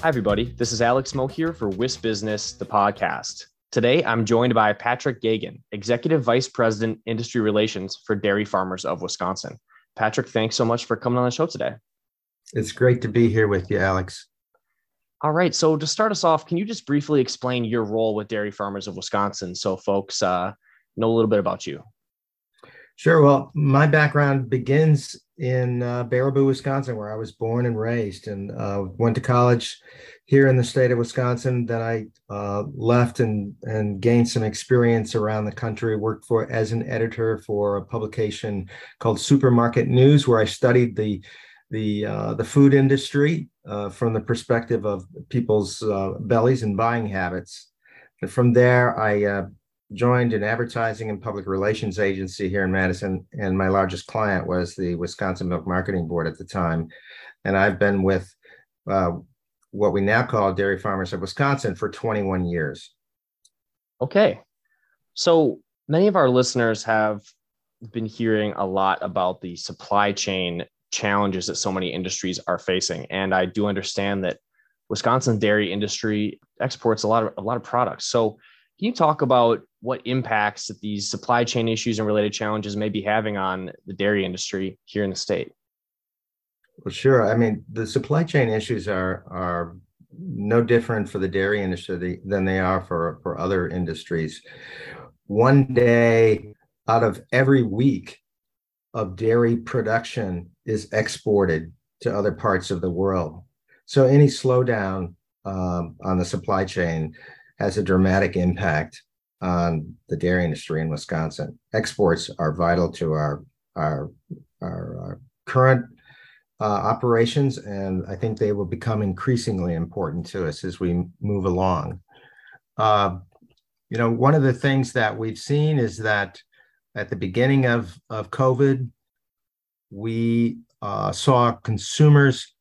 Hi, everybody. This is Alex Moe here for WisBusiness, the podcast. Today, I'm joined by Patrick Gagan, Executive Vice President, Industry Relations for Dairy Farmers of Wisconsin. Patrick, thanks so much for coming on the show today. It's great to be here with you, Alex. All right. So, to start us off, can you just briefly explain your role with Dairy Farmers of Wisconsin so folks uh, know a little bit about you? Sure. Well, my background begins in uh, Baraboo, Wisconsin, where I was born and raised, and uh, went to college here in the state of Wisconsin. Then I uh, left and and gained some experience around the country. Worked for as an editor for a publication called Supermarket News, where I studied the the uh, the food industry uh, from the perspective of people's uh, bellies and buying habits. And from there, I joined an advertising and public relations agency here in Madison, and my largest client was the Wisconsin Milk Marketing Board at the time. And I've been with uh, what we now call Dairy Farmers of Wisconsin for 21 years. Okay. So many of our listeners have been hearing a lot about the supply chain challenges that so many industries are facing. And I do understand that Wisconsin dairy industry exports a lot of a lot of products. So can you talk about what impacts that these supply chain issues and related challenges may be having on the dairy industry here in the state? Well, sure. I mean, the supply chain issues are are no different for the dairy industry than they are for, for other industries. One day out of every week of dairy production is exported to other parts of the world. So any slowdown um, on the supply chain has a dramatic impact on the dairy industry in Wisconsin. Exports are vital to our our, our, our current uh, operations, and I think they will become increasingly important to us as we move along. Uh, you know, one of the things that we've seen is that at the beginning of, of COVID, we uh, saw consumers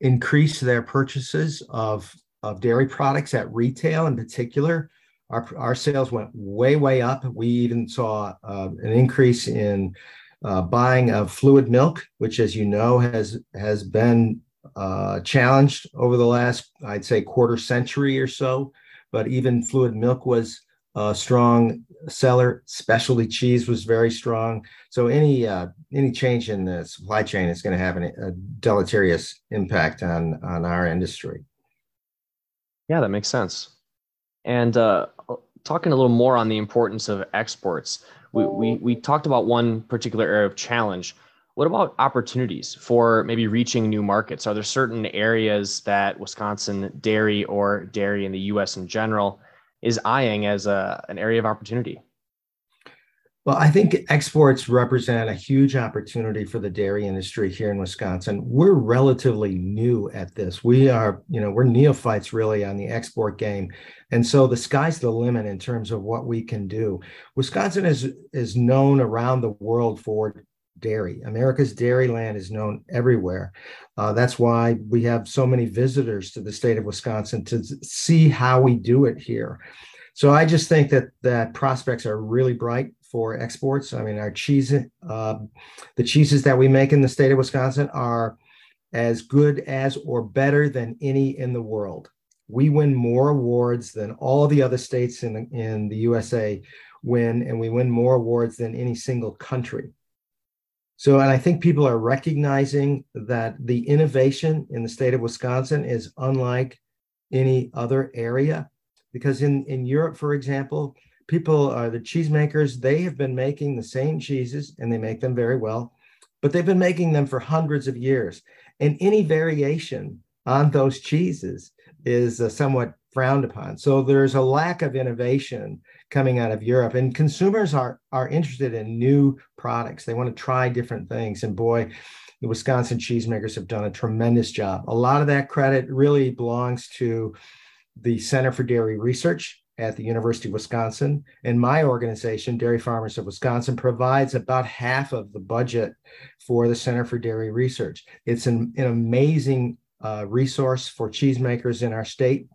increase their purchases of of dairy products at retail in particular. Our, our sales went way, way up. We even saw uh, an increase in uh, buying of fluid milk, which, as you know, has has been uh, challenged over the last, I'd say, quarter century or so. But even fluid milk was a strong seller. Specialty cheese was very strong. So any uh, any change in the supply chain is going to have an, a deleterious impact on on our industry. Yeah, that makes sense. And uh, talking a little more on the importance of exports, we, we, we talked about one particular area of challenge. What about opportunities for maybe reaching new markets? Are there certain areas that Wisconsin dairy or dairy in the US in general is eyeing as a, an area of opportunity? Well, I think exports represent a huge opportunity for the dairy industry here in Wisconsin. We're relatively new at this. We are, you know, we're neophytes really on the export game. And so the sky's the limit in terms of what we can do. Wisconsin is is known around the world for dairy. America's dairy land is known everywhere. Uh, that's why we have so many visitors to the state of Wisconsin to see how we do it here. So I just think that that prospects are really bright for exports. I mean, our cheese, uh, the cheeses that we make in the state of Wisconsin are as good as or better than any in the world. We win more awards than all the other states in the, in the USA win, and we win more awards than any single country. So, and I think people are recognizing that the innovation in the state of Wisconsin is unlike any other area. Because in, in Europe, for example, people are the cheesemakers. They have been making the same cheeses and they make them very well, but they've been making them for hundreds of years. And any variation on those cheeses is uh, somewhat frowned upon. So there's a lack of innovation coming out of Europe, and consumers are are interested in new products. They want to try different things. And boy, the Wisconsin cheesemakers have done a tremendous job. A lot of that credit really belongs to the Center for Dairy Research at the University of Wisconsin. And my organization, Dairy Farmers of Wisconsin, provides about half of the budget for the Center for Dairy Research. It's an, an amazing uh, resource for cheesemakers in our state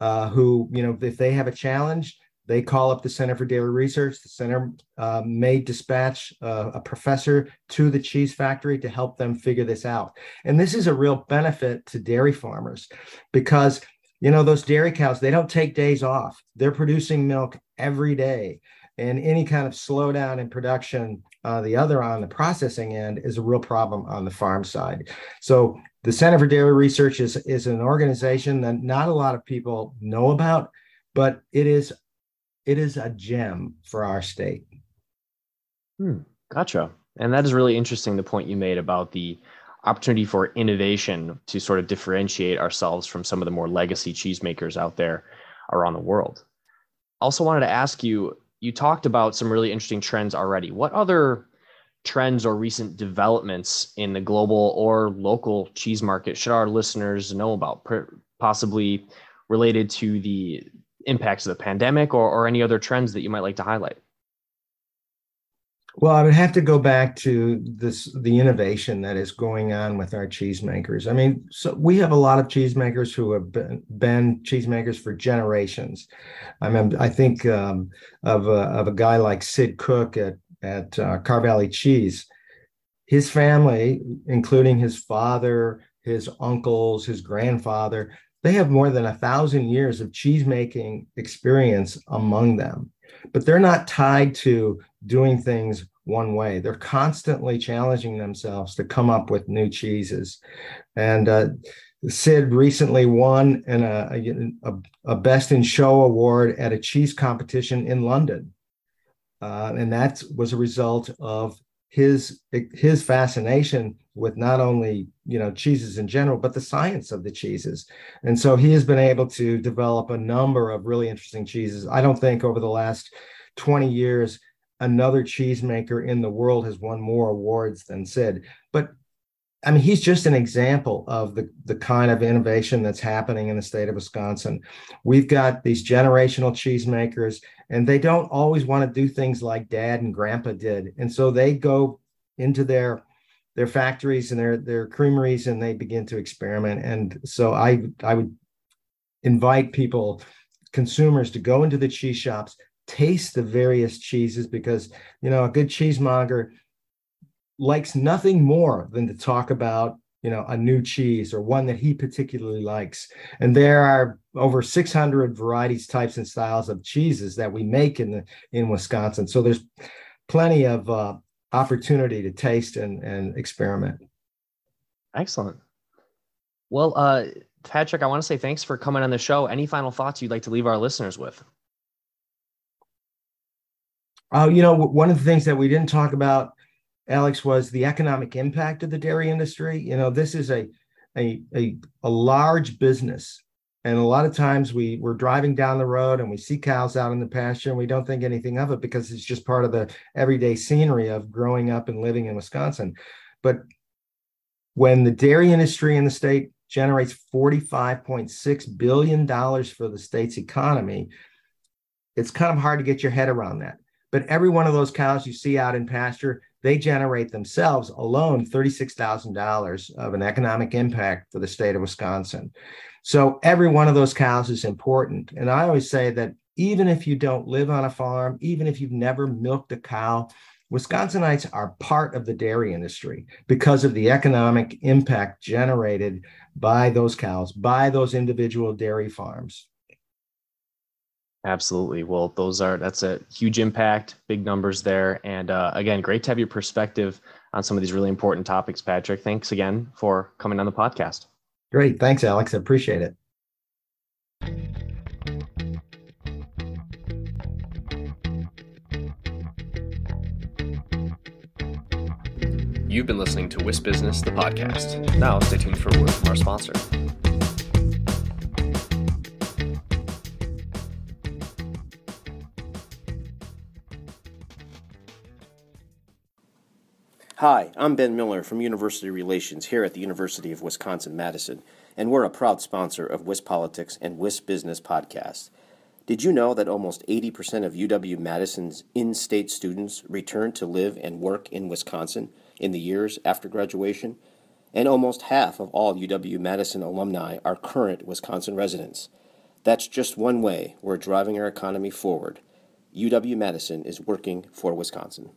uh, who, you know, if they have a challenge, they call up the Center for Dairy Research. The center uh, may dispatch uh, a professor to the cheese factory to help them figure this out. And this is a real benefit to dairy farmers because you know those dairy cows they don't take days off. They're producing milk every day. And any kind of slowdown in production uh, the other on the processing end is a real problem on the farm side. So the center for dairy research is, is an organization that not a lot of people know about but it is it is a gem for our state. Hmm, gotcha. And that is really interesting the point you made about the opportunity for innovation to sort of differentiate ourselves from some of the more legacy cheesemakers out there around the world. Also, wanted to ask you you talked about some really interesting trends already. What other trends or recent developments in the global or local cheese market should our listeners know about, possibly related to the impacts of the pandemic or, or any other trends that you might like to highlight? Well, I would have to go back to this the innovation that is going on with our cheesemakers. I mean, so we have a lot of cheesemakers who have been, been cheesemakers for generations. I mean, I think um, of a, of a guy like Sid Cook at at uh, Carr Valley Cheese. His family, including his father, his uncles, his grandfather, they have more than a thousand years of cheese making experience among them but they're not tied to doing things one way. They're constantly challenging themselves to come up with new cheeses. And uh, Sid recently won in a, a, a, Best in Show award at a cheese competition in London. Uh, and that was a result of his his fascination with not only you know cheeses in general but the science of the cheeses and so he has been able to develop a number of really interesting cheeses i don't think over the last 20 years another cheesemaker in the world has won more awards than sid but I mean, he's just an example of the, the kind of innovation that's happening in the state of Wisconsin. We've got these generational cheesemakers, and they don't always want to do things like dad and grandpa did. And so they go into their their factories and their their creameries and they begin to experiment. And so I I would invite people, consumers, to go into the cheese shops, taste the various cheeses because you know a good cheesemonger likes nothing more than to talk about you know a new cheese or one that he particularly likes. And there are over 600 varieties types and styles of cheeses that we make in the in wisconsin. So there's plenty of uh, opportunity to taste and and experiment. Excellent. Well uh patrick i want to say thanks for coming on the show. Any final thoughts you'd like to leave our listeners with uh, you know one of the things that we didn't talk about Alex, was the economic impact of the dairy industry. You know, this is a a, a, a large business. And a lot of times we we're driving down the road and we see cows out in the pasture and we don't think anything of it because it's just part of the everyday scenery of growing up and living in Wisconsin. But when the dairy industry in the state generates $45.6 billion for the state's economy, it's kind of hard to get your head around that. But every one of those cows you see out in pasture they generate themselves alone $36,000 of an economic impact for the state of Wisconsin. So every one of those cows is important. And I always say that even if you don't live on a farm, even if you've never milked a cow, Wisconsinites are part of the dairy industry because of the economic impact generated by those cows, by those individual dairy farms. Absolutely. Well, those are that's a huge impact, big numbers there, and uh, again, great to have your perspective on some of these really important topics, Patrick. Thanks again for coming on the podcast. Great, thanks, Alex. I appreciate it. You've been listening to WisBusiness, the podcast. Now, stay tuned for a word from our sponsor. Hi, I'm Ben Miller from University Relations here at the University of Wisconsin Madison, and we're a proud sponsor of WisPolitics and WisBusiness Podcast. Did you know that almost 80% of UW Madison's in state students return to live and work in Wisconsin in the years after graduation? And almost half of all UW Madison alumni are current Wisconsin residents. That's just one way we're driving our economy forward. UW Madison is working for Wisconsin.